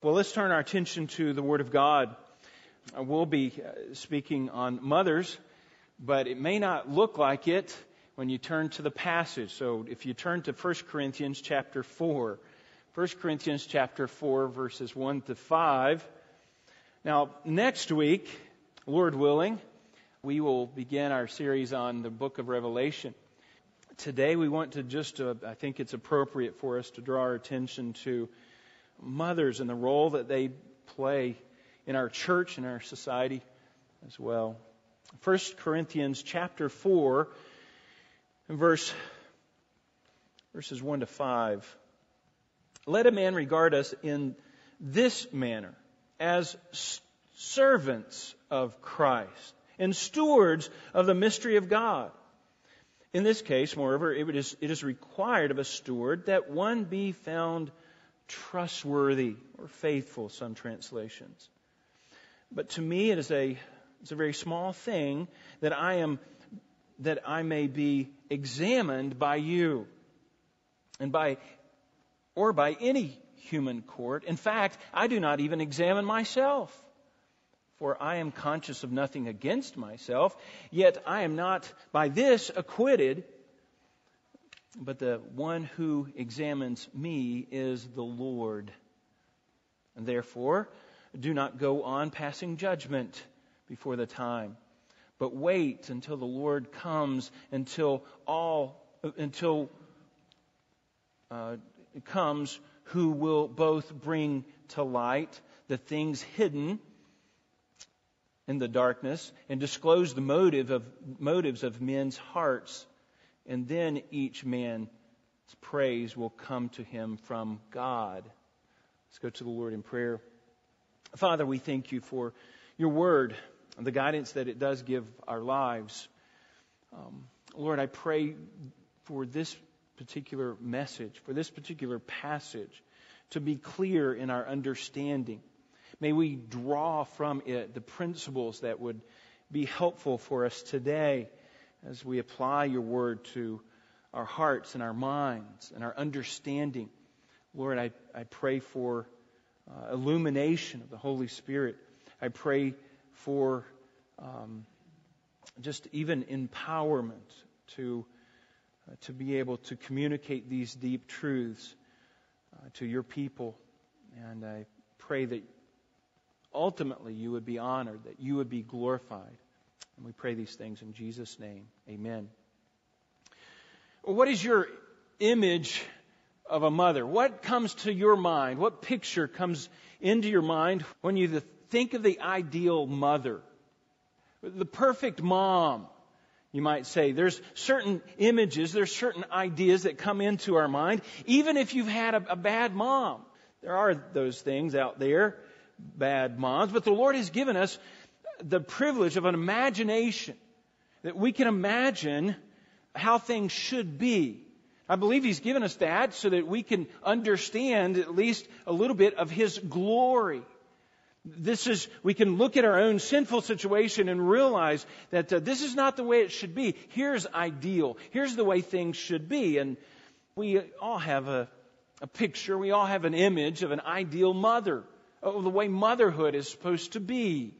Well, let's turn our attention to the Word of God. Uh, we'll be uh, speaking on mothers, but it may not look like it when you turn to the passage. So if you turn to 1 Corinthians chapter 4, 1 Corinthians chapter 4, verses 1 to 5. Now, next week, Lord willing, we will begin our series on the book of Revelation. Today, we want to just, uh, I think it's appropriate for us to draw our attention to mothers and the role that they play in our church and our society as well. 1 Corinthians chapter 4 and verse verses 1 to 5. Let a man regard us in this manner as servants of Christ and stewards of the mystery of God. In this case, moreover, it is, it is required of a steward that one be found trustworthy or faithful, some translations. But to me, it is a, it's a very small thing that I am, that I may be examined by you and by, or by any human court. In fact, I do not even examine myself. For I am conscious of nothing against myself, yet I am not by this acquitted but the one who examines me is the Lord. And therefore, do not go on passing judgment before the time, but wait until the Lord comes, until all, until uh, comes, who will both bring to light the things hidden in the darkness and disclose the motive of motives of men's hearts and then each man's praise will come to him from God. Let's go to the Lord in prayer. Father, we thank you for your word and the guidance that it does give our lives. Um, Lord, I pray for this particular message, for this particular passage, to be clear in our understanding. May we draw from it the principles that would be helpful for us today as we apply your word to our hearts and our minds and our understanding. Lord, I, I pray for uh, illumination of the Holy Spirit. I pray for um, just even empowerment to, uh, to be able to communicate these deep truths uh, to your people. And I pray that ultimately you would be honored, that you would be glorified. And we pray these things in Jesus' name. Amen. What is your image of a mother? What comes to your mind? What picture comes into your mind when you think of the ideal mother? The perfect mom, you might say. There's certain images, there's certain ideas that come into our mind, even if you've had a, a bad mom. There are those things out there, bad moms, but the Lord has given us the privilege of an imagination that we can imagine how things should be. I believe He's given us that so that we can understand at least a little bit of His glory. This is, we can look at our own sinful situation and realize that uh, this is not the way it should be. Here's ideal. Here's the way things should be. And we all have a, a picture, we all have an image of an ideal mother, of the way motherhood is supposed to be.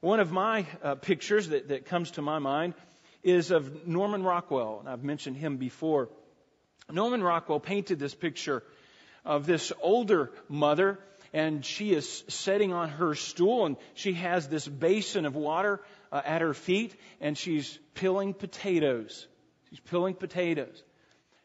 One of my uh, pictures that, that comes to my mind is of Norman Rockwell, and I've mentioned him before. Norman Rockwell painted this picture of this older mother, and she is sitting on her stool, and she has this basin of water uh, at her feet, and she's peeling potatoes. She's peeling potatoes,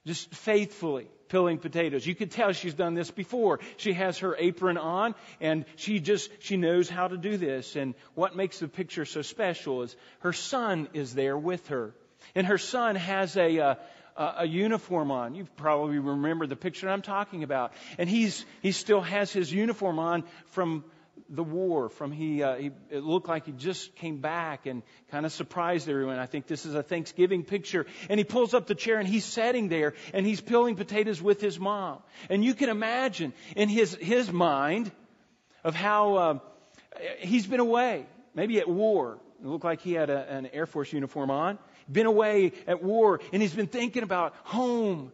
just faithfully peeling potatoes. You could tell she's done this before. She has her apron on and she just, she knows how to do this. And what makes the picture so special is her son is there with her. And her son has a, uh, a uniform on. You probably remember the picture I'm talking about. And he's, he still has his uniform on from the war from he, uh, he, it looked like he just came back and kind of surprised everyone. I think this is a thanksgiving picture. And he pulls up the chair and he's sitting there and he's peeling potatoes with his mom. And you can imagine in his his mind of how uh, he's been away maybe at war. It looked like he had a, an air force uniform on. Been away at war and he's been thinking about home.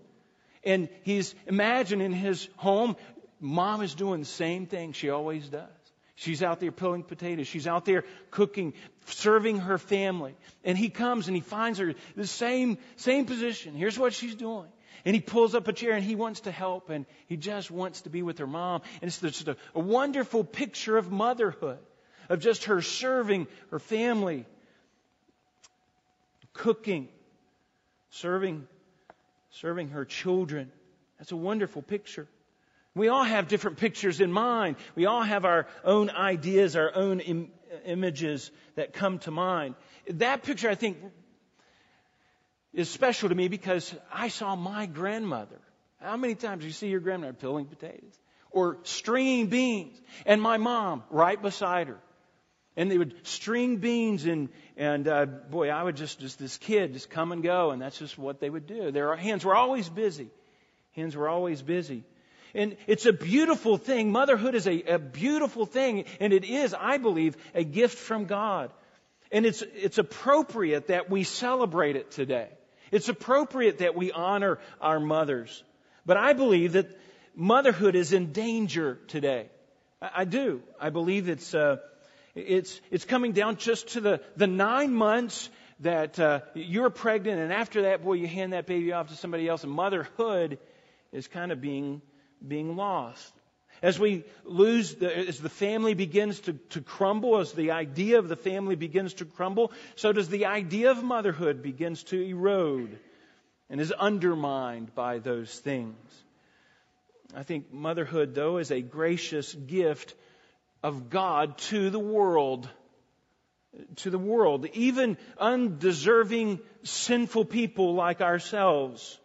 And he's imagining his home mom is doing the same thing she always does. She's out there peeling potatoes. She's out there cooking, serving her family. And he comes and he finds her the same, same position. Here's what she's doing. And he pulls up a chair and he wants to help and he just wants to be with her mom. And it's just a, a wonderful picture of motherhood, of just her serving her family, cooking, serving, serving her children. That's a wonderful picture. We all have different pictures in mind. We all have our own ideas, our own Im- images that come to mind. That picture, I think, is special to me because I saw my grandmother. How many times do you see your grandmother peeling potatoes? Or stringing beans. And my mom right beside her. And they would string beans and, and uh, boy, I would just, just this kid, just come and go. And that's just what they would do. Their hands were always busy. Hands were always busy. And it's a beautiful thing. Motherhood is a, a beautiful thing. And it is, I believe, a gift from God. And it's, it's appropriate that we celebrate it today. It's appropriate that we honor our mothers. But I believe that motherhood is in danger today. I, I do. I believe it's, uh, it's, it's coming down just to the, the nine months that uh, you're pregnant, and after that, boy, you hand that baby off to somebody else, and motherhood is kind of being, being lost. As we lose, the, as the family begins to, to crumble, as the idea of the family begins to crumble, so does the idea of motherhood begins to erode and is undermined by those things. I think motherhood, though, is a gracious gift of God to the world. To the world, even undeserving, sinful people like ourselves.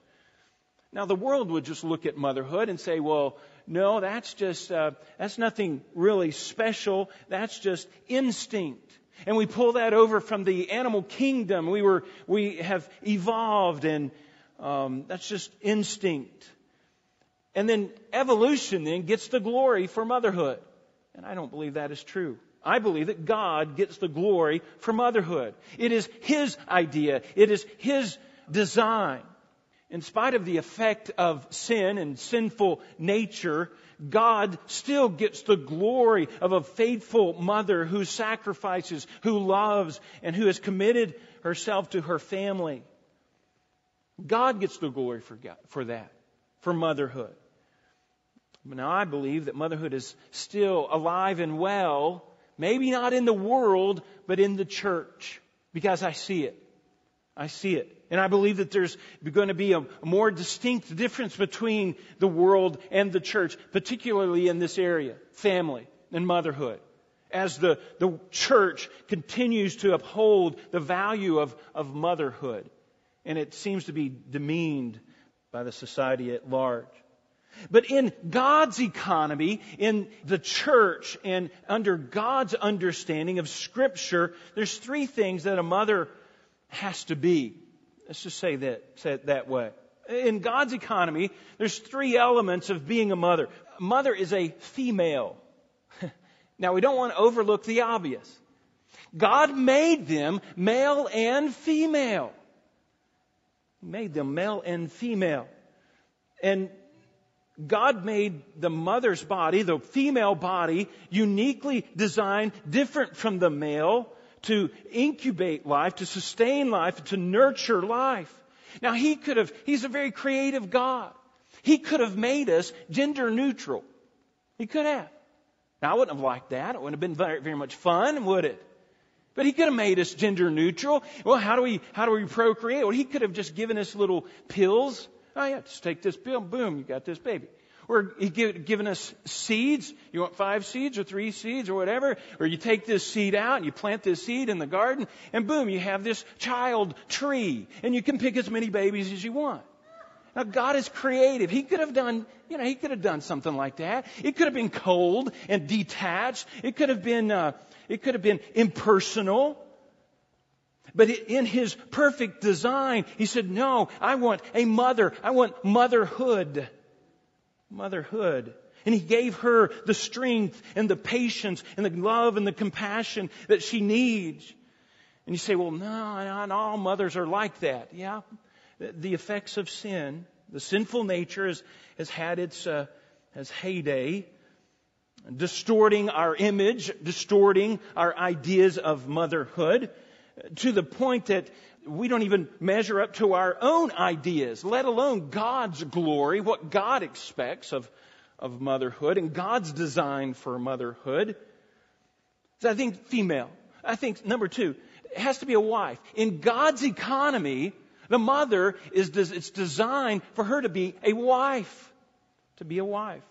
Now, the world would just look at motherhood and say, well, no, that's just, uh, that's nothing really special. That's just instinct. And we pull that over from the animal kingdom. We were, we have evolved and, um, that's just instinct. And then evolution then gets the glory for motherhood. And I don't believe that is true. I believe that God gets the glory for motherhood. It is His idea. It is His design. In spite of the effect of sin and sinful nature, God still gets the glory of a faithful mother who sacrifices, who loves, and who has committed herself to her family. God gets the glory for, God, for that, for motherhood. Now, I believe that motherhood is still alive and well, maybe not in the world, but in the church, because I see it. I see it. And I believe that there's going to be a more distinct difference between the world and the church, particularly in this area, family and motherhood. As the, the church continues to uphold the value of, of motherhood. And it seems to be demeaned by the society at large. But in God's economy, in the church, and under God's understanding of Scripture, there's three things that a mother has to be. Let's just say that, say it that way. In God's economy, there's three elements of being a mother. A mother is a female. now we don't want to overlook the obvious. God made them male and female. He made them male and female. And God made the mother's body, the female body, uniquely designed, different from the male, to incubate life, to sustain life, to nurture life. Now he could have, he's a very creative God. He could have made us gender neutral. He could have. Now I wouldn't have liked that. It wouldn't have been very, very much fun, would it? But he could have made us gender neutral. Well, how do we, how do we procreate? Well, he could have just given us little pills. Oh yeah, just take this pill, boom, you got this baby. Or he given us seeds. You want five seeds or three seeds or whatever. Or you take this seed out and you plant this seed in the garden and boom, you have this child tree. And you can pick as many babies as you want. Now God is creative. He could have done, you know, He could have done something like that. It could have been cold and detached. It could have been, uh, it could have been impersonal. But in His perfect design, He said, no, I want a mother. I want motherhood motherhood. And he gave her the strength and the patience and the love and the compassion that she needs. And you say, well, no, not all mothers are like that. Yeah. The effects of sin, the sinful nature has, has had its, uh, has heyday, distorting our image, distorting our ideas of motherhood to the point that we don't even measure up to our own ideas, let alone God's glory, what God expects of, of motherhood and God's design for motherhood. So I think female. I think number two, it has to be a wife. In God's economy, the mother is, it's designed for her to be a wife. To be a wife.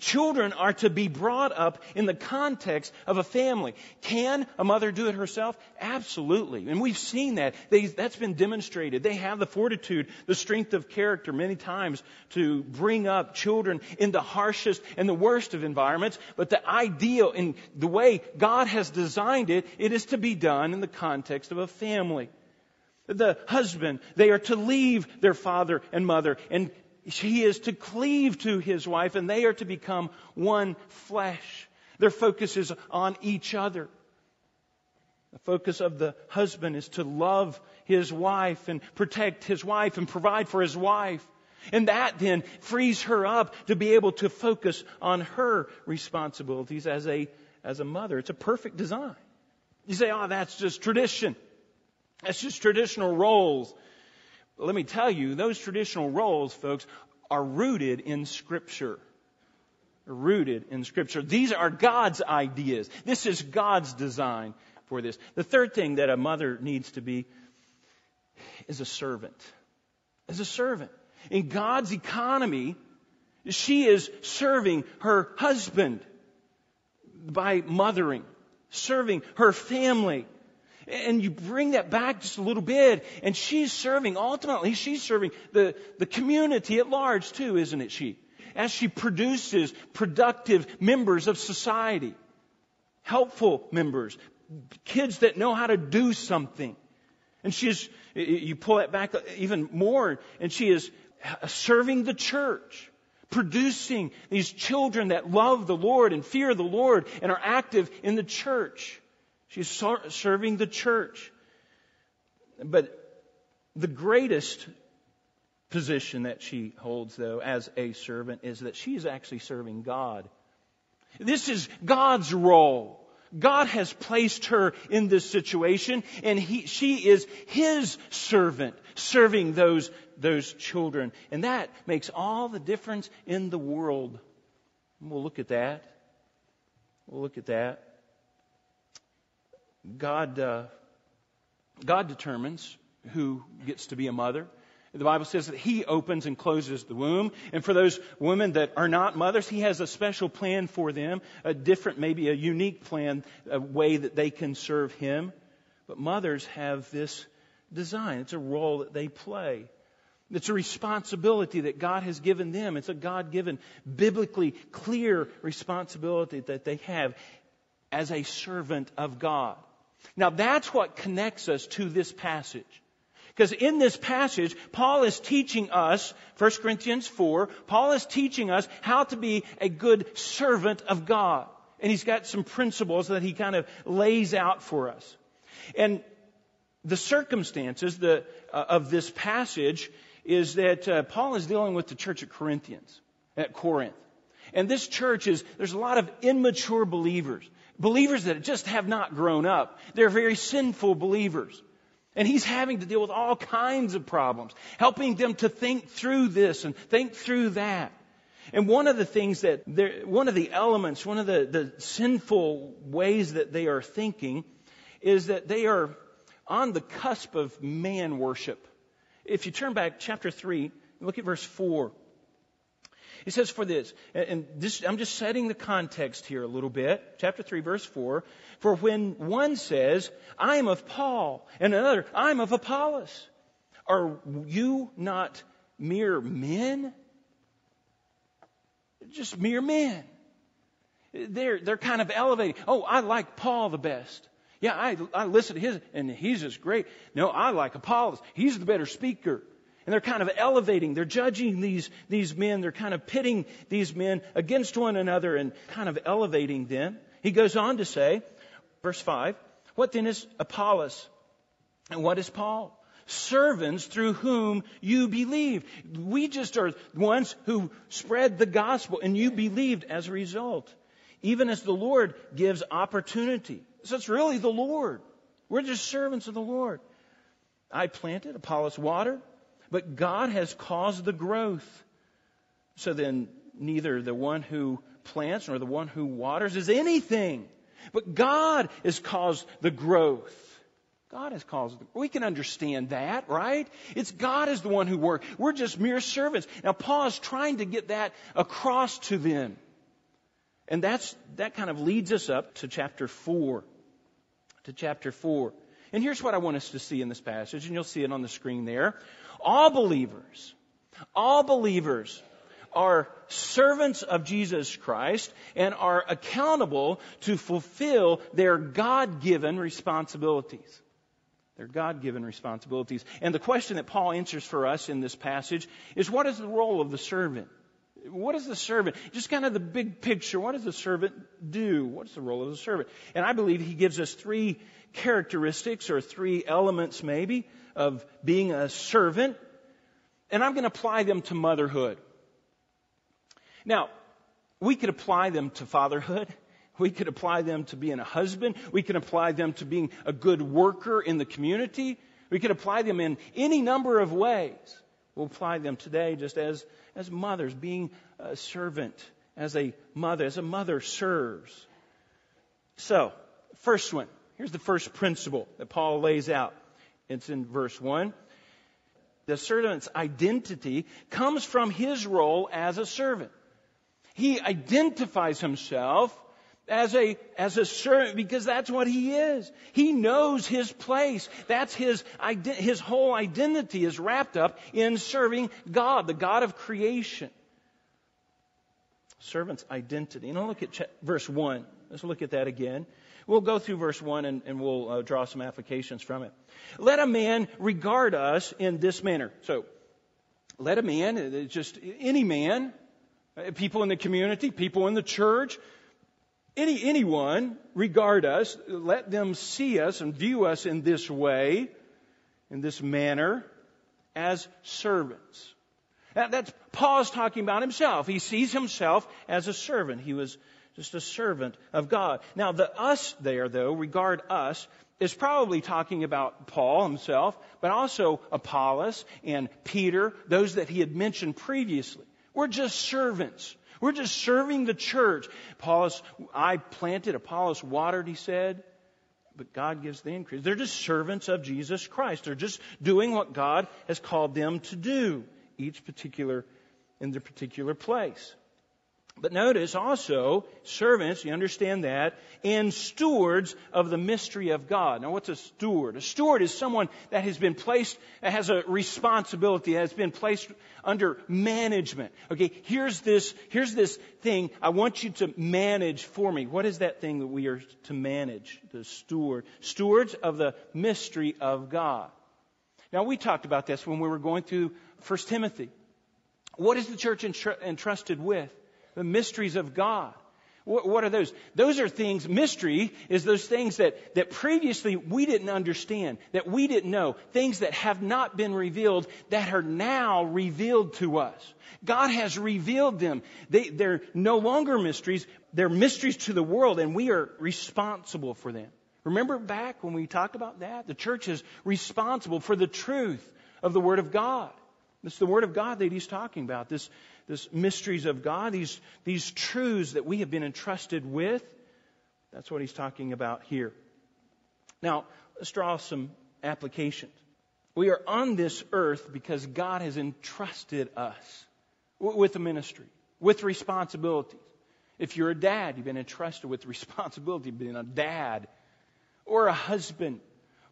Children are to be brought up in the context of a family. Can a mother do it herself? Absolutely. And we've seen that. They, that's been demonstrated. They have the fortitude, the strength of character many times to bring up children in the harshest and the worst of environments. But the ideal in the way God has designed it, it is to be done in the context of a family the husband, they are to leave their father and mother and he is to cleave to his wife and they are to become one flesh. Their focus is on each other. The focus of the husband is to love his wife and protect his wife and provide for his wife. And that then frees her up to be able to focus on her responsibilities as a, as a mother. It's a perfect design. You say, oh, that's just tradition. That's just traditional roles. Let me tell you, those traditional roles, folks, are rooted in Scripture. Rooted in Scripture. These are God's ideas. This is God's design for this. The third thing that a mother needs to be is a servant. Is a servant. In God's economy, she is serving her husband by mothering, serving her family, and you bring that back just a little bit, and she's serving, ultimately, she's serving the, the community at large too, isn't it, she? As she produces productive members of society, helpful members, kids that know how to do something. And she is, you pull that back even more, and she is serving the church producing these children that love the Lord and fear the Lord and are active in the church. She's serving the church. But the greatest position that she holds, though, as a servant is that she is actually serving God. This is God's role. God has placed her in this situation, and he, she is His servant, serving those, those children. And that makes all the difference in the world. we'll look at that. We'll look at that. God, uh, God determines who gets to be a mother. The Bible says that He opens and closes the womb. And for those women that are not mothers, He has a special plan for them, a different, maybe a unique plan, a way that they can serve Him. But mothers have this design. It's a role that they play. It's a responsibility that God has given them. It's a God given, biblically clear responsibility that they have as a servant of God. Now that's what connects us to this passage. Because in this passage, Paul is teaching us, 1 Corinthians 4, Paul is teaching us how to be a good servant of God. And he's got some principles that he kind of lays out for us. And the circumstances the, uh, of this passage is that uh, Paul is dealing with the church at Corinthians, at Corinth. And this church is, there's a lot of immature believers believers that just have not grown up. They're very sinful believers. And he's having to deal with all kinds of problems, helping them to think through this and think through that. And one of the things that, one of the elements, one of the, the sinful ways that they are thinking is that they are on the cusp of man worship. If you turn back chapter 3, look at verse 4. He says for this, and this, I'm just setting the context here a little bit. Chapter 3 verse 4. For when one says, I am of Paul, and another, I'm of Apollos, are you not mere men? Just mere men. They're, they're kind of elevating. Oh, I like Paul the best. Yeah, I, I listen to his, and he's just great. No, I like Apollos. He's the better speaker. And they're kind of elevating, they're judging these, these men, they're kind of pitting these men against one another and kind of elevating them. He goes on to say, verse 5, what then is Apollos? And what is Paul? servants through whom you believe. We just are ones who spread the gospel and you believed as a result. Even as the Lord gives opportunity. So it's really the Lord. We're just servants of the Lord. I planted, Apollos watered, but God has caused the growth. So then neither the one who plants nor the one who waters is anything. But God has caused the growth. God has caused. The, we can understand that, right? It's God is the one who works. We're just mere servants. Now Paul is trying to get that across to them. And that's, that kind of leads us up to chapter 4. To chapter 4. And here's what I want us to see in this passage, and you'll see it on the screen there. All believers, all believers are servants of Jesus Christ and are accountable to fulfill their God given responsibilities. Their God given responsibilities. And the question that Paul answers for us in this passage is what is the role of the servant? What is the servant? Just kind of the big picture. What does the servant do? What's the role of the servant? And I believe he gives us three characteristics or three elements maybe of being a servant. And I'm going to apply them to motherhood. Now, we could apply them to fatherhood. We could apply them to being a husband. We could apply them to being a good worker in the community. We could apply them in any number of ways. We'll apply them today just as, as mothers, being a servant, as a mother, as a mother serves. So, first one. Here's the first principle that Paul lays out. It's in verse 1. The servant's identity comes from his role as a servant. He identifies himself as a, as a servant because that's what he is. He knows his place. That's his, his whole identity is wrapped up in serving God, the God of creation. Servant's identity. I'll look at verse 1. Let's look at that again. We'll go through verse 1 and, and we'll uh, draw some applications from it. Let a man regard us in this manner. So, let a man, just any man, uh, people in the community, people in the church, any, anyone regard us, let them see us and view us in this way, in this manner, as servants. That, that's Paul's talking about himself. He sees himself as a servant. He was just a servant of God. Now, the us there, though, regard us, is probably talking about Paul himself, but also Apollos and Peter, those that he had mentioned previously. We're just servants. We're just serving the church. Apollos, I planted, Apollos watered, he said, but God gives the increase. They're just servants of Jesus Christ. They're just doing what God has called them to do, each particular, in their particular place. But notice also, servants, you understand that, and stewards of the mystery of God. Now what's a steward? A steward is someone that has been placed, has a responsibility, has been placed under management. Okay, here's this, here's this thing I want you to manage for me. What is that thing that we are to manage? The steward. Stewards of the mystery of God. Now we talked about this when we were going through 1 Timothy. What is the church entrusted with? The mysteries of God. What, are those? Those are things, mystery is those things that, that previously we didn't understand, that we didn't know, things that have not been revealed that are now revealed to us. God has revealed them. They, they're no longer mysteries, they're mysteries to the world, and we are responsible for them. Remember back when we talked about that? The church is responsible for the truth of the Word of God. It's the Word of God that he's talking about. This, this mysteries of God, these, these truths that we have been entrusted with. That's what he's talking about here. Now, let's draw some applications. We are on this earth because God has entrusted us with a ministry, with responsibilities. If you're a dad, you've been entrusted with responsibility of being a dad, or a husband,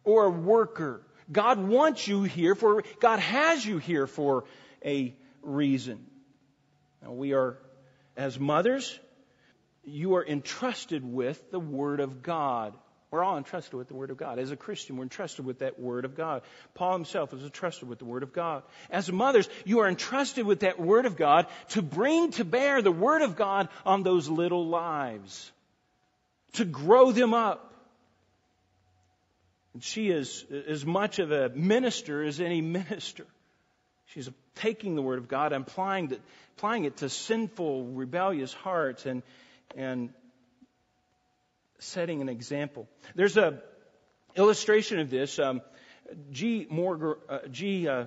or a worker. God wants you here for, God has you here for a reason. We are, as mothers, you are entrusted with the Word of God. We're all entrusted with the Word of God. As a Christian, we're entrusted with that Word of God. Paul himself was entrusted with the Word of God. As mothers, you are entrusted with that Word of God to bring to bear the Word of God on those little lives, to grow them up. And she is as much of a minister as any minister. She's taking the Word of God applying it, applying it to sinful, rebellious hearts and, and setting an example. There's a illustration of this. Um, G. Morgan, uh, G. Uh,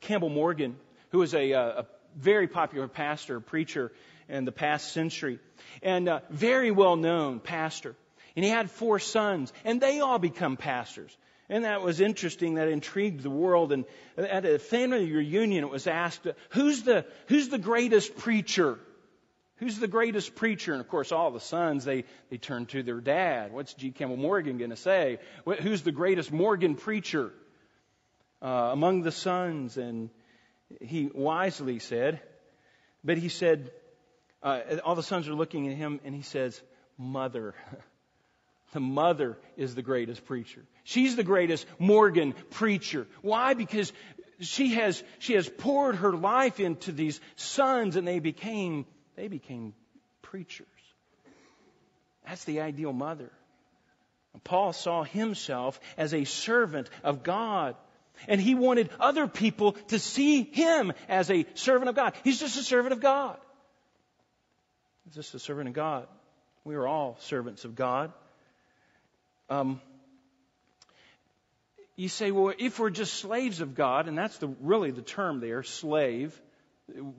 Campbell Morgan, who was a, uh, a, very popular pastor, preacher in the past century, and uh, very well known pastor. And he had four sons, and they all become pastors. And that was interesting. That intrigued the world. And at a family reunion, it was asked, "Who's the who's the greatest preacher?" Who's the greatest preacher? And of course, all the sons, they, they turn to their dad. What's G. Campbell Morgan going to say? Who's the greatest Morgan preacher uh, among the sons? And he wisely said, but he said, uh, all the sons are looking at him, and he says, Mother. The mother is the greatest preacher. She's the greatest Morgan preacher. Why? Because she has, she has poured her life into these sons and they became they became preachers. That's the ideal mother. Paul saw himself as a servant of God. And he wanted other people to see him as a servant of God. He's just a servant of God. He's just a servant of God. We are all servants of God. Um, you say, well, if we're just slaves of God, and that's the, really the term there, slave,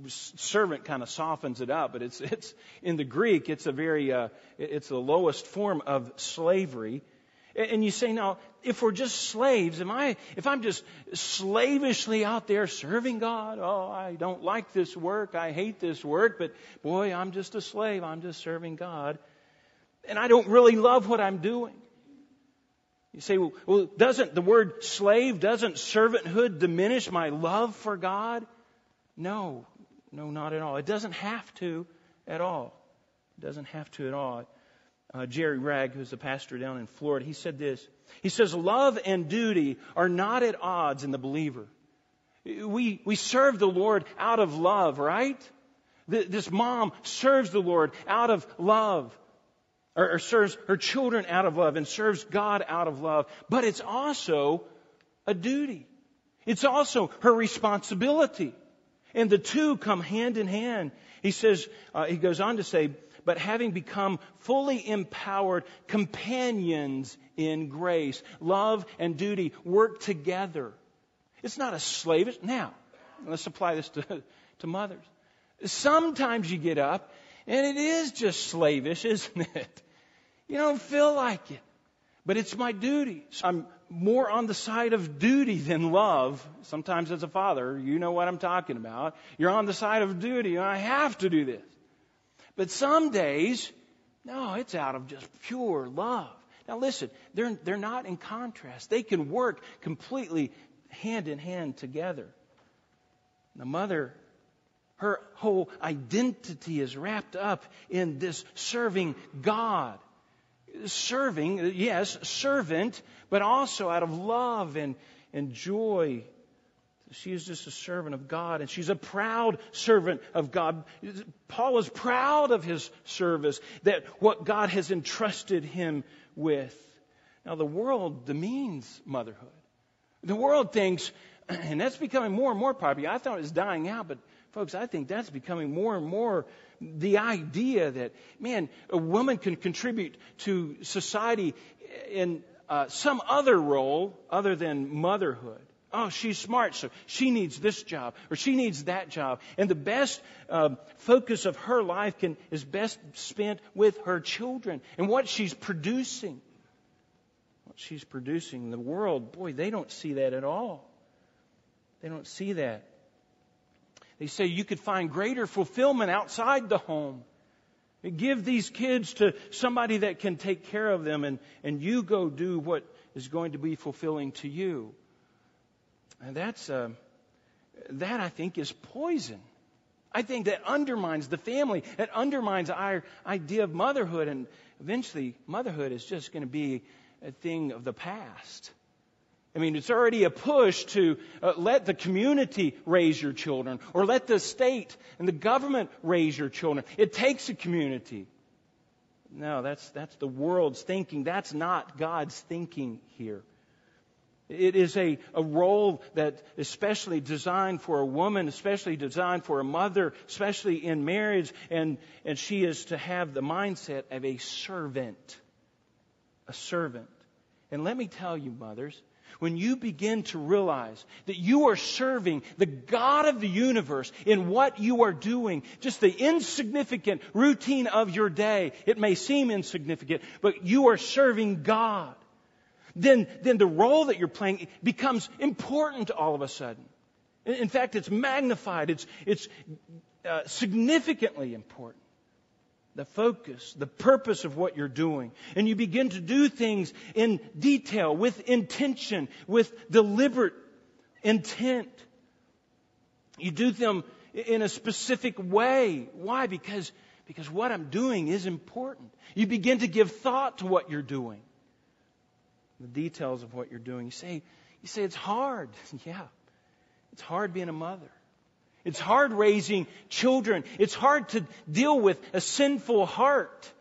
servant kind of softens it up, but it's it's in the Greek it's a very uh, it's the lowest form of slavery. And you say now, if we're just slaves, am I if I'm just slavishly out there serving God? Oh, I don't like this work, I hate this work, but boy, I'm just a slave. I'm just serving God, and I don't really love what I'm doing. You say, well, doesn't the word slave, doesn't servanthood diminish my love for God? No, no, not at all. It doesn't have to at all. It doesn't have to at all. Uh, Jerry Wragg, who's a pastor down in Florida, he said this. He says, Love and duty are not at odds in the believer. We, we serve the Lord out of love, right? This mom serves the Lord out of love, or, or serves her children out of love, and serves God out of love. But it's also a duty. It's also her responsibility. And the two come hand in hand. He says, uh, he goes on to say, but having become fully empowered companions in grace, love and duty work together. It's not a slave. Now, let's apply this to, to mothers. Sometimes you get up and it is just slavish, isn't it? You don't feel like it. But it's my duty. I'm more on the side of duty than love. Sometimes as a father, you know what I'm talking about. You're on the side of duty, and I have to do this. But some days, no, it's out of just pure love. Now listen, they're, they're not in contrast. They can work completely hand in hand together. The mother, her whole identity is wrapped up in this serving God serving, yes, servant, but also out of love and, and joy. She is just a servant of God, and she's a proud servant of God. Paul is proud of his service, that what God has entrusted him with. Now, the world demeans motherhood. The world thinks, and that's becoming more and more popular. I thought it was dying out, but folks, I think that's becoming more and more the idea that, man, a woman can contribute to society in uh, some other role other than motherhood. Oh, she's smart, so she needs this job or she needs that job. And the best uh, focus of her life can, is best spent with her children and what she's producing. What she's producing. The world, boy, they don't see that at all. They don't see that. They say you could find greater fulfillment outside the home. Give these kids to somebody that can take care of them, and, and you go do what is going to be fulfilling to you. And that's, uh, that I think is poison. I think that undermines the family. That undermines our idea of motherhood. And eventually, motherhood is just going to be a thing of the past. I mean, it's already a push to uh, let the community raise your children or let the state and the government raise your children. It takes a community. No, that's, that's the world's thinking. That's not God's thinking here. It is a, a role that especially designed for a woman, especially designed for a mother, especially in marriage, and, and she is to have the mindset of a servant. A servant. And let me tell you, mothers, when you begin to realize that you are serving the God of the universe in what you are doing, just the insignificant routine of your day, it may seem insignificant, but you are serving God then, then the role that you're playing becomes important all of a sudden. In fact, it's magnified. It's, it's uh, significantly important. The focus, the purpose of what you're doing. And you begin to do things in detail, with intention, with deliberate intent. You do them in a specific way. Why? Because, because what I'm doing is important. You begin to give thought to what you're doing the details of what you're doing. You say, you say it's hard. yeah. It's hard being a mother. It's hard raising children. It's hard to deal with a sinful heart.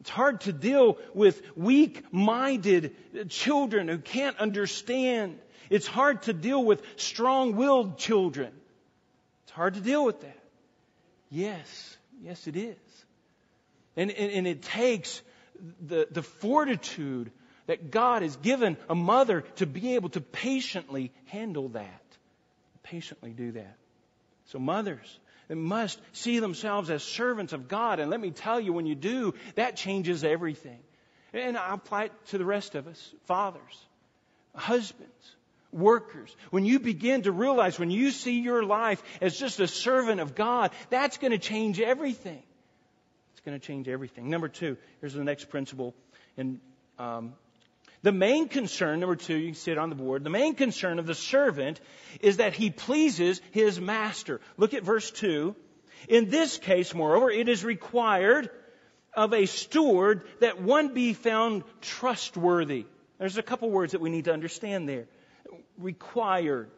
It's hard to deal with weak minded children who can't understand. It's hard to deal with strong willed children. It's hard to deal with that. Yes, yes, it is. And, and, and it takes the, the fortitude that God has given a mother to be able to patiently handle that. Patiently do that. So mothers, they must see themselves as servants of God. And let me tell you, when you do, that changes everything. And I apply it to the rest of us. Fathers, husbands, workers. When you begin to realize, when you see your life as just a servant of God, that's going to change everything. It's going to change everything. Number two, here's the next principle in um, the main concern, number two, you can see it on the board, the main concern of the servant is that he pleases his master. Look at verse 2. In this case, moreover, it is required of a steward that one be found trustworthy. There's a couple words that we need to understand there. Required.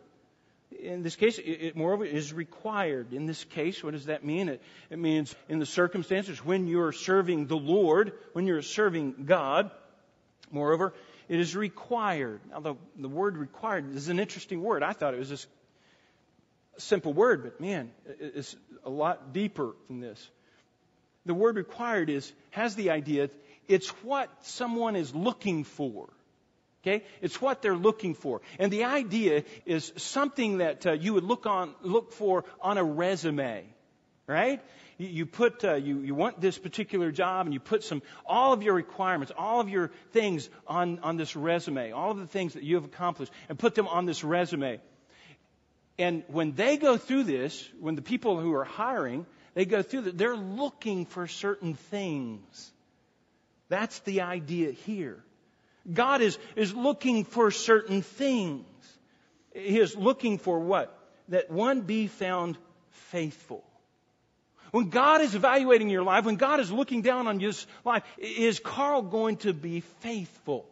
In this case, it, moreover, is required. In this case, what does that mean? It, it means in the circumstances when you're serving the Lord, when you're serving God, moreover, it is required. Now, the, the word required is an interesting word. I thought it was just a simple word, but man, it's a lot deeper than this. The word required is, has the idea, it's what someone is looking for. Okay? It's what they're looking for. And the idea is something that uh, you would look on, look for on a resume. Right? You, put, uh, you, you want this particular job and you put some, all of your requirements, all of your things on, on this resume, all of the things that you have accomplished and put them on this resume. And when they go through this, when the people who are hiring, they go through that, they're looking for certain things. That's the idea here. God is, is looking for certain things. He is looking for what? That one be found faithful. When God is evaluating your life, when God is looking down on your life, is Carl going to be faithful?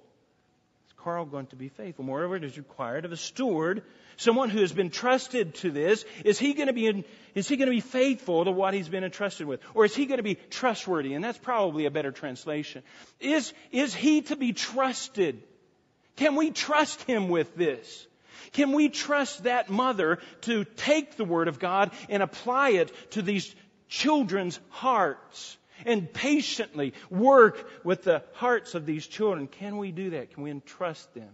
Is Carl going to be faithful? Moreover, it is required of a steward, someone who has been trusted to this, is he going to be, in, is he going to be faithful to what he's been entrusted with? Or is he going to be trustworthy? And that's probably a better translation. Is, is he to be trusted? Can we trust him with this? Can we trust that mother to take the Word of God and apply it to these children's hearts and patiently work with the hearts of these children. Can we do that? Can we entrust them?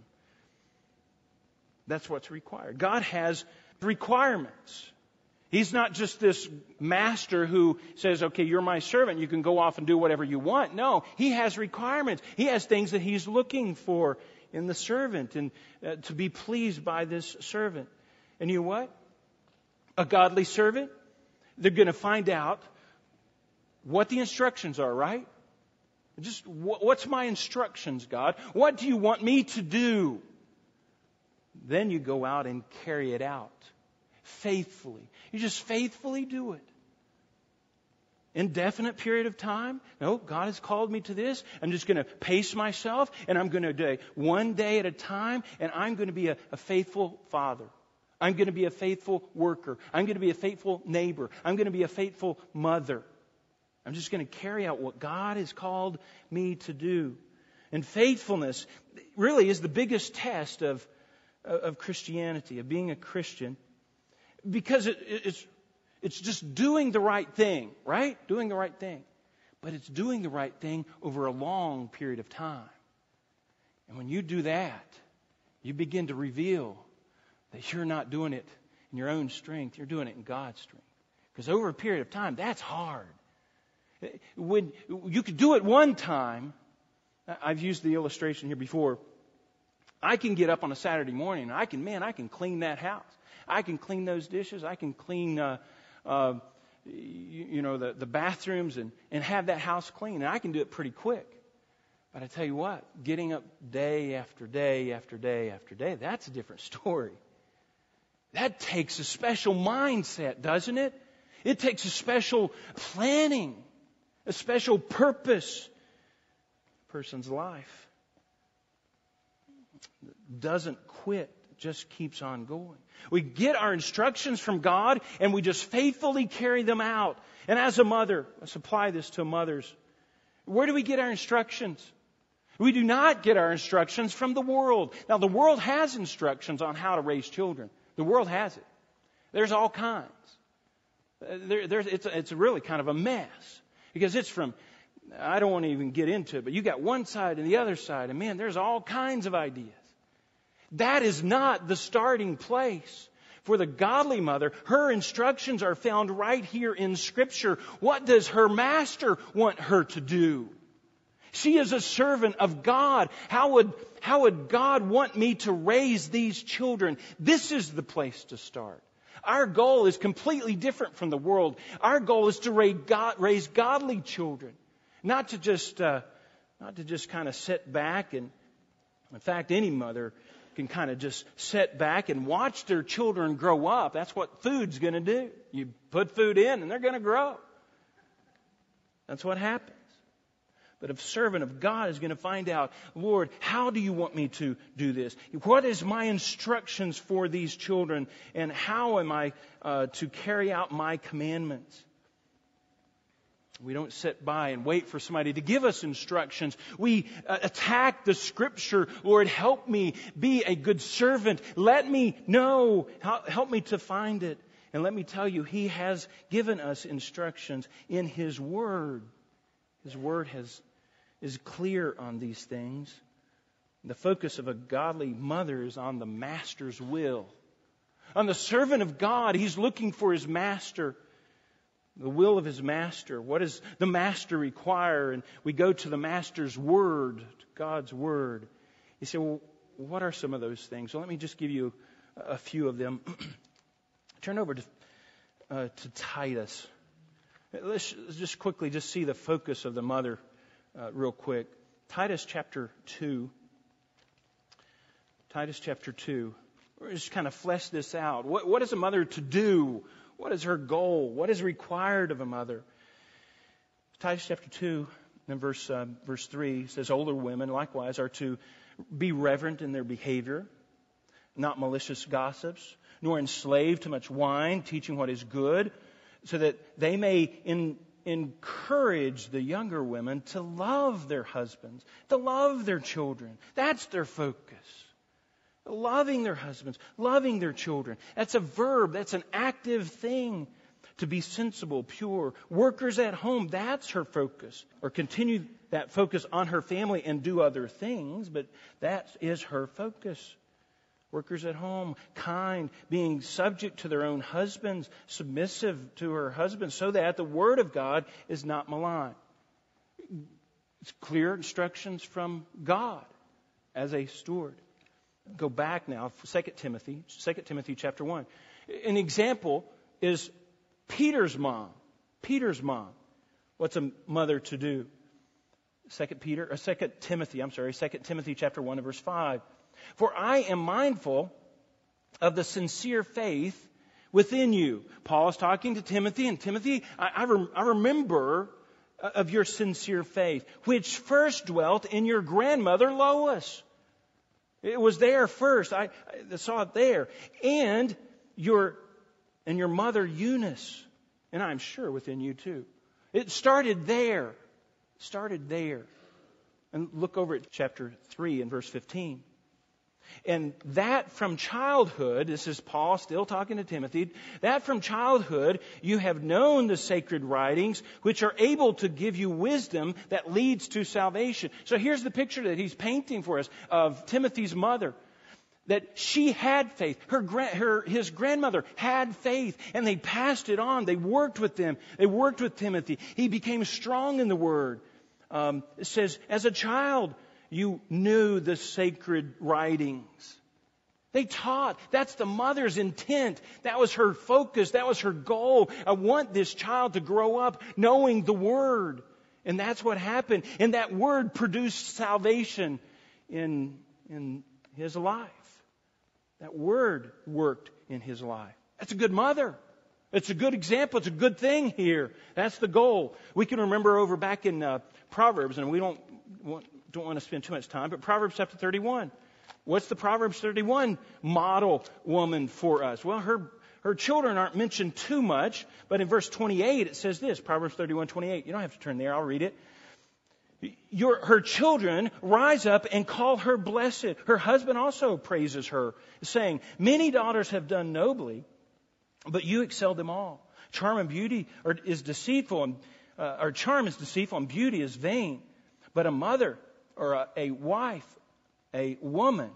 That's what's required. God has requirements. He's not just this master who says, okay, you're my servant. You can go off and do whatever you want. No, he has requirements. He has things that he's looking for in the servant and uh, to be pleased by this servant. And you know what? A godly servant they're going to find out what the instructions are, right? Just what's my instructions, God? What do you want me to do? Then you go out and carry it out faithfully. You just faithfully do it. Indefinite period of time? No, God has called me to this. I'm just going to pace myself and I'm going to do one day at a time and I'm going to be a, a faithful father. I'm going to be a faithful worker. I'm going to be a faithful neighbor. I'm going to be a faithful mother. I'm just going to carry out what God has called me to do. And faithfulness really is the biggest test of, of Christianity, of being a Christian, because it, it's, it's just doing the right thing, right? Doing the right thing. But it's doing the right thing over a long period of time. And when you do that, you begin to reveal that you're not doing it in your own strength, you're doing it in God's strength. Because over a period of time, that's hard. When you could do it one time, I've used the illustration here before. I can get up on a Saturday morning and I can, man, I can clean that house. I can clean those dishes. I can clean, uh, uh, you, you know, the, the bathrooms and, and have that house clean. And I can do it pretty quick. But I tell you what, getting up day after day after day after day, that's a different story. That takes a special mindset, doesn't it? It takes a special planning, a special purpose. A person's life doesn't quit, just keeps on going. We get our instructions from God and we just faithfully carry them out. And as a mother, let's apply this to mothers. Where do we get our instructions? We do not get our instructions from the world. Now, the world has instructions on how to raise children. The world has it. There's all kinds. There, there's, it's, it's really kind of a mess because it's from, I don't want to even get into it, but you got one side and the other side, and man, there's all kinds of ideas. That is not the starting place. For the godly mother, her instructions are found right here in Scripture. What does her master want her to do? She is a servant of God. How would, how would God want me to raise these children? This is the place to start. Our goal is completely different from the world. Our goal is to raise, God, raise godly children, not to just, uh, not to just kind of sit back and, in fact, any mother can kind of just sit back and watch their children grow up. That's what food's going to do. You put food in and they're going to grow. That's what happens. But a servant of God is going to find out, Lord, how do you want me to do this? What is my instructions for these children? And how am I uh, to carry out my commandments? We don't sit by and wait for somebody to give us instructions. We uh, attack the scripture. Lord, help me be a good servant. Let me know. Help me to find it. And let me tell you, He has given us instructions in His Word. His Word has is clear on these things. The focus of a godly mother is on the master's will. On the servant of God, he's looking for his master, the will of his master. What does the master require? And we go to the master's word, God's word. You say, well, what are some of those things? Well, let me just give you a few of them. Turn over to, uh, to Titus. Let's just quickly just see the focus of the mother uh, real quick. Titus chapter 2. Titus chapter 2. We're just kind of flesh this out. What, what is a mother to do? What is her goal? What is required of a mother? Titus chapter 2 and verse, uh, verse 3 says, Older women likewise are to be reverent in their behavior, not malicious gossips, nor enslaved to much wine, teaching what is good, so that they may in encourage the younger women to love their husbands, to love their children. That's their focus. Loving their husbands, loving their children. That's a verb, that's an active thing. To be sensible, pure, workers at home, that's her focus. Or continue that focus on her family and do other things, but that is her focus workers at home, kind, being subject to their own husbands, submissive to her husband, so that the word of God is not maligned. It's clear instructions from God as a steward. Go back now, 2 Timothy, 2 Timothy chapter 1. An example is Peter's mom. Peter's mom. What's a mother to do? 2 Peter, uh, or 2 Timothy, I'm sorry, 2 Timothy chapter 1 and verse 5. For I am mindful of the sincere faith within you. Paul is talking to Timothy, and Timothy, I, I, I remember uh, of your sincere faith, which first dwelt in your grandmother Lois. It was there first. I, I saw it there. And your, and your mother Eunice. And I'm sure within you too. It started there. Started there. And look over at chapter 3 and verse 15. And that from childhood, this is Paul still talking to Timothy, that from childhood you have known the sacred writings, which are able to give you wisdom that leads to salvation. So here's the picture that he's painting for us of Timothy's mother. That she had faith. Her, her, his grandmother had faith, and they passed it on. They worked with them. They worked with Timothy. He became strong in the Word. Um, it says, as a child, you knew the sacred writings. They taught. That's the mother's intent. That was her focus. That was her goal. I want this child to grow up knowing the Word. And that's what happened. And that Word produced salvation in, in his life. That Word worked in his life. That's a good mother. It's a good example. It's a good thing here. That's the goal. We can remember over back in uh, Proverbs, and we don't want, don't want to spend too much time, but Proverbs chapter 31. What's the Proverbs 31 model woman for us? Well, her, her children aren't mentioned too much, but in verse 28 it says this, Proverbs 31, 28. You don't have to turn there, I'll read it. Your, her children rise up and call her blessed. Her husband also praises her, saying, Many daughters have done nobly, but you excel them all. Charm and beauty are, is deceitful, and, uh, or charm is deceitful, and beauty is vain. But a mother or a, a wife, a woman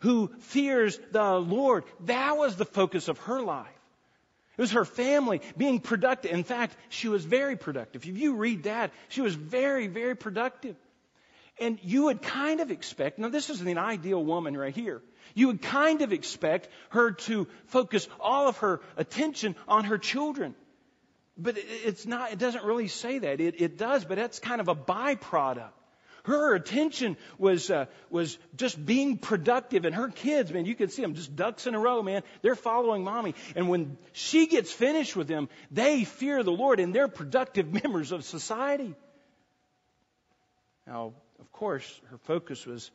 who fears the Lord, that was the focus of her life. It was her family being productive. In fact, she was very productive. If you read that, she was very, very productive. And you would kind of expect, now this is an ideal woman right here. You would kind of expect her to focus all of her attention on her children. But it's not, it doesn't really say that. It, it does, but that's kind of a byproduct. Her attention was, uh, was just being productive and her kids, man, you can see them just ducks in a row, man. They're following mommy. And when she gets finished with them, they fear the Lord and they're productive members of society. Now, of course, her focus was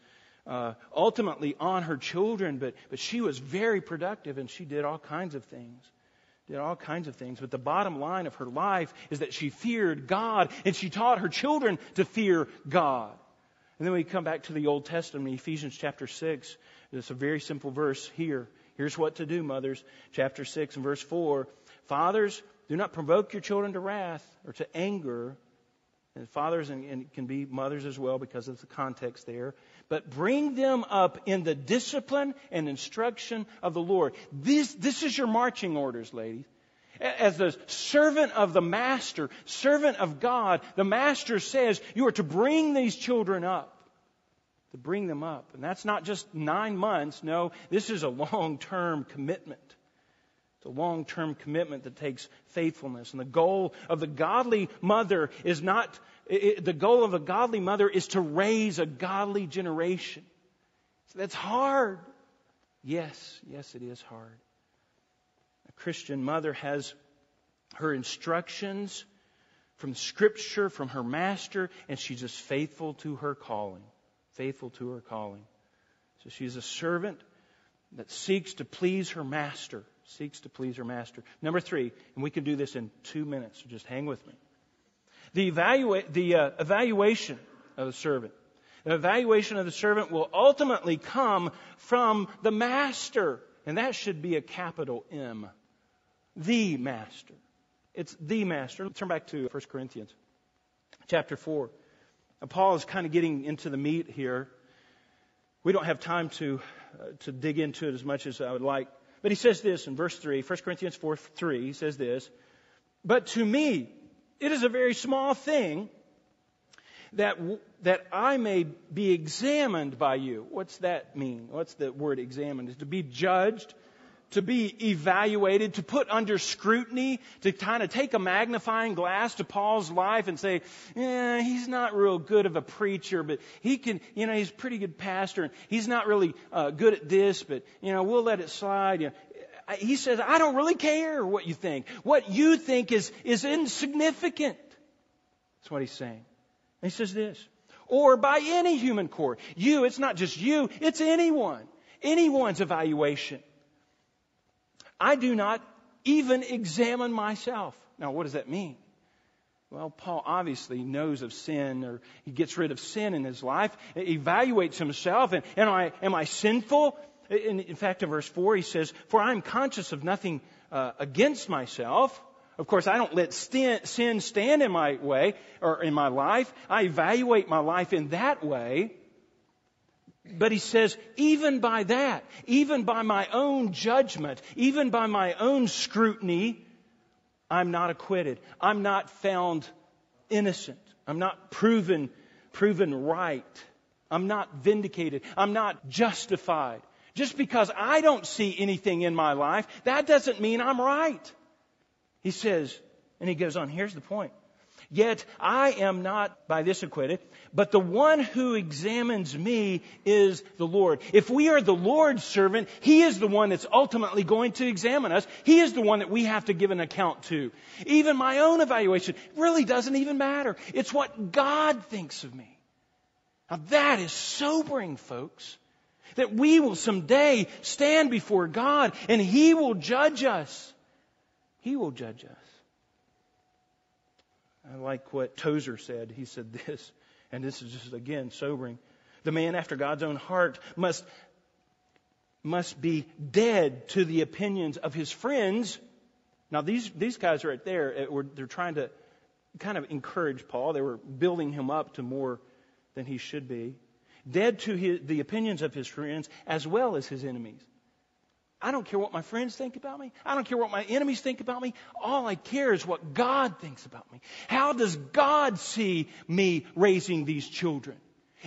uh, ultimately on her children, but, but she was very productive and she did all kinds of things. Did all kinds of things. But the bottom line of her life is that she feared God and she taught her children to fear God. And then we come back to the Old Testament, Ephesians chapter 6. It's a very simple verse here. Here's what to do, mothers. Chapter 6 and verse 4. Fathers, do not provoke your children to wrath or to anger. And fathers and, and can be mothers as well because of the context there but bring them up in the discipline and instruction of the Lord. This, this is your marching orders, ladies. As the servant of the master, servant of God, the master says you are to bring these children up. To bring them up. And that's not just nine months. No, this is a long term commitment. A long term commitment that takes faithfulness. And the goal of the godly mother is not it, the goal of a godly mother is to raise a godly generation. So that's hard. Yes, yes, it is hard. A Christian mother has her instructions from Scripture, from her master, and she's just faithful to her calling. Faithful to her calling. So she's a servant that seeks to please her master. Seeks to please her master. Number three, and we can do this in two minutes, so just hang with me. The, evaluate, the uh, evaluation of the servant. The evaluation of the servant will ultimately come from the master. And that should be a capital M. The master. It's the master. Let's turn back to 1 Corinthians chapter 4. Now, Paul is kind of getting into the meat here. We don't have time to, uh, to dig into it as much as I would like. But he says this in verse 3, 1 Corinthians 4 3, he says this, But to me, it is a very small thing that, that I may be examined by you. What's that mean? What's the word examined? Is to be judged, to be evaluated, to put under scrutiny, to kind of take a magnifying glass to Paul's life and say, yeah, he's not real good of a preacher, but he can, you know, he's a pretty good pastor, and he's not really uh, good at this, but, you know, we'll let it slide. You know, he says, I don't really care what you think. What you think is, is insignificant. That's what he's saying. And he says this. Or by any human court. You, it's not just you, it's anyone. Anyone's evaluation. I do not even examine myself. Now, what does that mean? Well, Paul obviously knows of sin, or he gets rid of sin in his life, evaluates himself, and am I, am I sinful? In, in fact, in verse 4, he says, For I am conscious of nothing uh, against myself. Of course, I don't let sin stand in my way or in my life. I evaluate my life in that way. But he says, even by that, even by my own judgment, even by my own scrutiny, I'm not acquitted. I'm not found innocent. I'm not proven, proven right. I'm not vindicated. I'm not justified. Just because I don't see anything in my life, that doesn't mean I'm right. He says, and he goes on, here's the point. Yet I am not by this acquitted, but the one who examines me is the Lord. If we are the Lord's servant, He is the one that's ultimately going to examine us. He is the one that we have to give an account to. Even my own evaluation really doesn't even matter. It's what God thinks of me. Now that is sobering, folks. That we will someday stand before God and He will judge us. He will judge us. I like what Tozer said. He said this, and this is just again sobering. The man after God's own heart must, must be dead to the opinions of his friends. Now, these, these guys right there, they're trying to kind of encourage Paul. They were building him up to more than he should be. Dead to his, the opinions of his friends as well as his enemies. I don't care what my friends think about me. I don't care what my enemies think about me. All I care is what God thinks about me. How does God see me raising these children?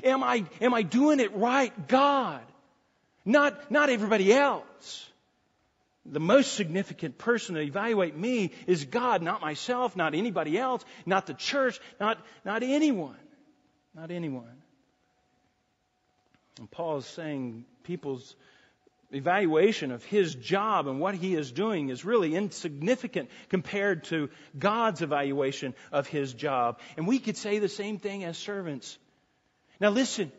Am I, am I doing it right? God. Not, not everybody else. The most significant person to evaluate me is God, not myself, not anybody else, not the church, not, not anyone. Not anyone. And Paul is saying people's evaluation of his job and what he is doing is really insignificant compared to God's evaluation of his job. And we could say the same thing as servants. Now listen,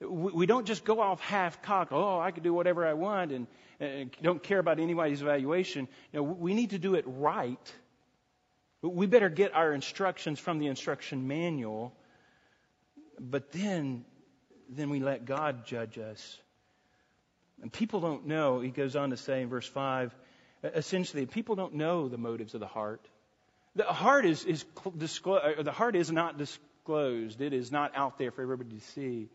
we don't just go off half cocked, oh, I can do whatever I want and, and don't care about anybody's evaluation. No, we need to do it right. We better get our instructions from the instruction manual, but then, then we let God judge us. And people don't know, he goes on to say in verse 5, essentially, people don't know the motives of the heart. The heart is, is disclo- the heart is not disclosed. It is not out there for everybody to see.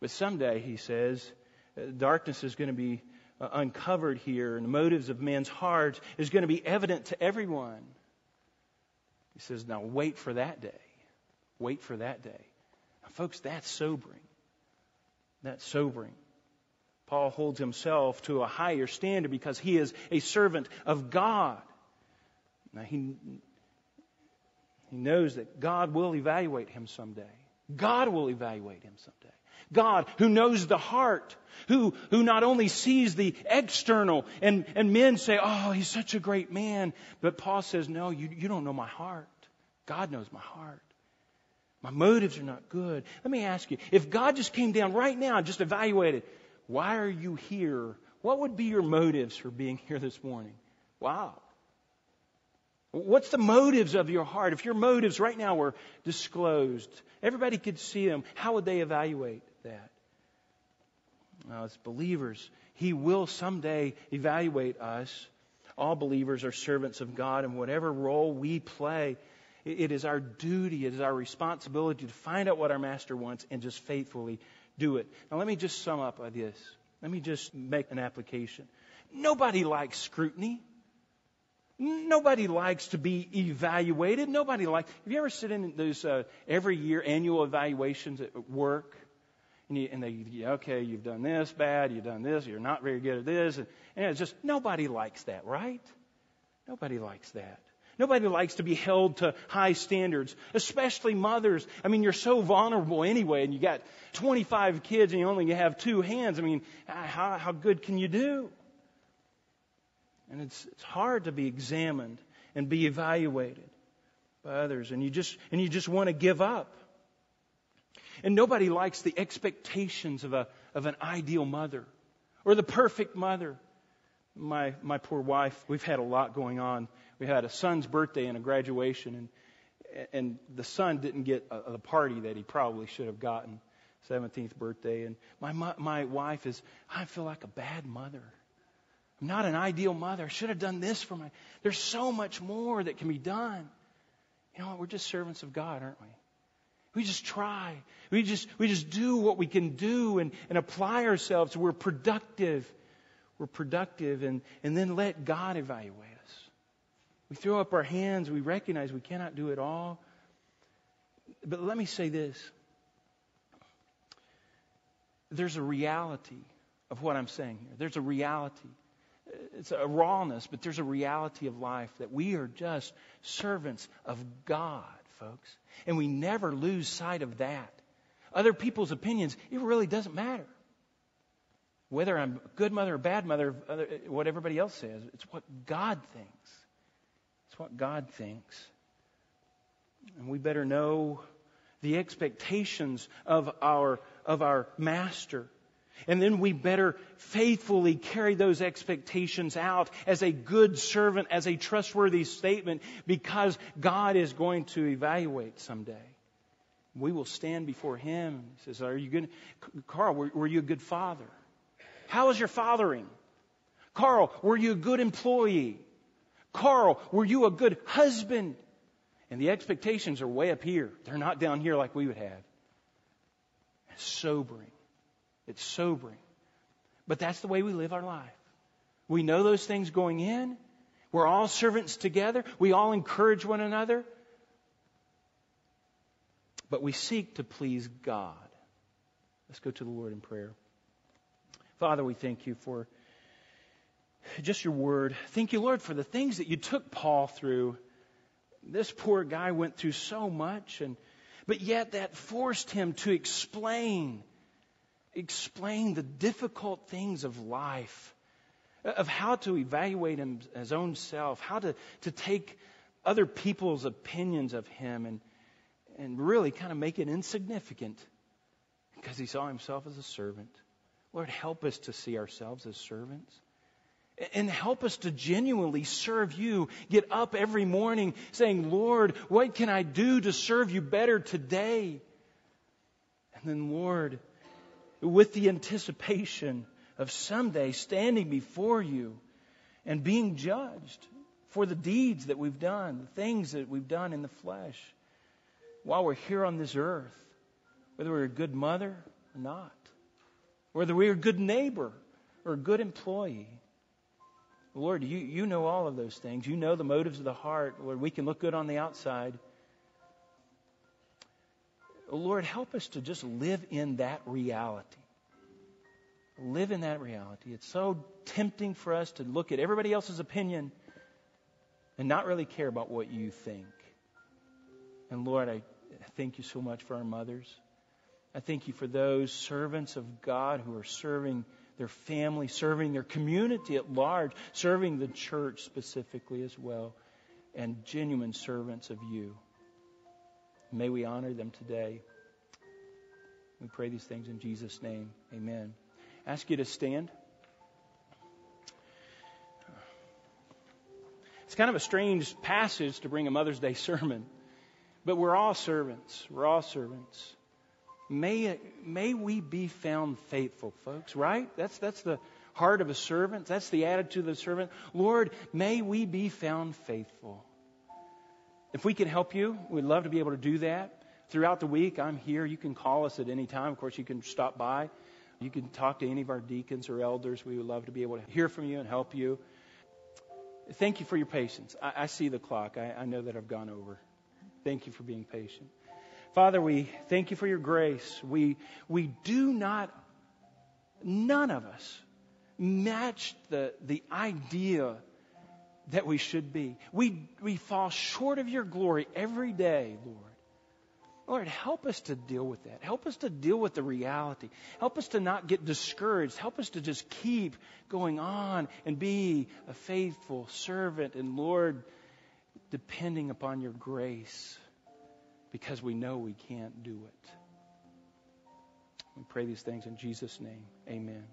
But someday, he says, uh, darkness is going to be uh, uncovered here, and the motives of men's hearts is going to be evident to everyone. He says, now wait for that day. Wait for that day. Now, folks, that's sobering. That's sobering. Paul holds himself to a higher standard because he is a servant of God. Now, he, he knows that God will evaluate him someday. God will evaluate him someday. God, who knows the heart, who, who not only sees the external, and, and men say, oh, he's such a great man. But Paul says, no, you, you don't know my heart. God knows my heart. My motives are not good. Let me ask you, if God just came down right now and just evaluated, why are you here? What would be your motives for being here this morning? Wow. What's the motives of your heart? If your motives right now were disclosed, everybody could see them, how would they evaluate that? Now, as believers, He will someday evaluate us. All believers are servants of God, and whatever role we play, it is our duty, it is our responsibility to find out what our Master wants and just faithfully do it. Now, let me just sum up this. Let me just make an application. Nobody likes scrutiny. Nobody likes to be evaluated. Nobody likes. Have you ever sit in those uh, every year annual evaluations at work? And, you, and they, yeah, okay, you've done this bad, you've done this, you're not very good at this, and, and it's just nobody likes that, right? Nobody likes that. Nobody likes to be held to high standards, especially mothers. I mean, you're so vulnerable anyway, and you got 25 kids and you only have two hands. I mean, how, how good can you do? And it's, it's hard to be examined and be evaluated by others, and you just, and you just want to give up. And nobody likes the expectations of, a, of an ideal mother or the perfect mother. My, my poor wife, we've had a lot going on we had a son's birthday and a graduation, and and the son didn't get a, a party that he probably should have gotten. 17th birthday, and my my wife is. I feel like a bad mother. I'm not an ideal mother. I should have done this for my. There's so much more that can be done. You know what? We're just servants of God, aren't we? We just try. We just we just do what we can do and, and apply ourselves. We're productive. We're productive and, and then let God evaluate. We throw up our hands, we recognize we cannot do it all. But let me say this. There's a reality of what I'm saying here. There's a reality it's a rawness, but there's a reality of life that we are just servants of God, folks. And we never lose sight of that. Other people's opinions, it really doesn't matter. Whether I'm a good mother or bad mother, what everybody else says, it's what God thinks. What God thinks. And we better know the expectations of our, of our master. And then we better faithfully carry those expectations out as a good servant, as a trustworthy statement, because God is going to evaluate someday. We will stand before Him. He says, Are you good? Carl, were, were you a good father? How was your fathering? Carl, were you a good employee? Carl, were you a good husband? And the expectations are way up here. They're not down here like we would have. It's sobering. It's sobering. But that's the way we live our life. We know those things going in. We're all servants together. We all encourage one another. But we seek to please God. Let's go to the Lord in prayer. Father, we thank you for just your word. Thank you, Lord, for the things that you took Paul through. This poor guy went through so much, and but yet that forced him to explain explain the difficult things of life, of how to evaluate him, his own self, how to, to take other people's opinions of him and, and really kind of make it insignificant because he saw himself as a servant. Lord, help us to see ourselves as servants. And help us to genuinely serve you. Get up every morning saying, Lord, what can I do to serve you better today? And then, Lord, with the anticipation of someday standing before you and being judged for the deeds that we've done, the things that we've done in the flesh while we're here on this earth, whether we're a good mother or not, whether we're a good neighbor or a good employee. Lord, you, you know all of those things. You know the motives of the heart. Lord, we can look good on the outside. Lord, help us to just live in that reality. Live in that reality. It's so tempting for us to look at everybody else's opinion and not really care about what you think. And Lord, I thank you so much for our mothers. I thank you for those servants of God who are serving their family, serving their community at large, serving the church specifically as well, and genuine servants of you. May we honor them today. We pray these things in Jesus' name. Amen. Ask you to stand. It's kind of a strange passage to bring a Mother's Day sermon, but we're all servants. We're all servants. May, may we be found faithful, folks, right? That's, that's the heart of a servant. That's the attitude of the servant. Lord, may we be found faithful. If we can help you, we'd love to be able to do that. Throughout the week, I'm here. You can call us at any time. Of course, you can stop by. You can talk to any of our deacons or elders. We would love to be able to hear from you and help you. Thank you for your patience. I, I see the clock. I, I know that I've gone over. Thank you for being patient. Father, we thank you for your grace. We, we do not, none of us, match the, the idea that we should be. We, we fall short of your glory every day, Lord. Lord, help us to deal with that. Help us to deal with the reality. Help us to not get discouraged. Help us to just keep going on and be a faithful servant. And Lord, depending upon your grace because we know we can't do it. We pray these things in Jesus' name. Amen.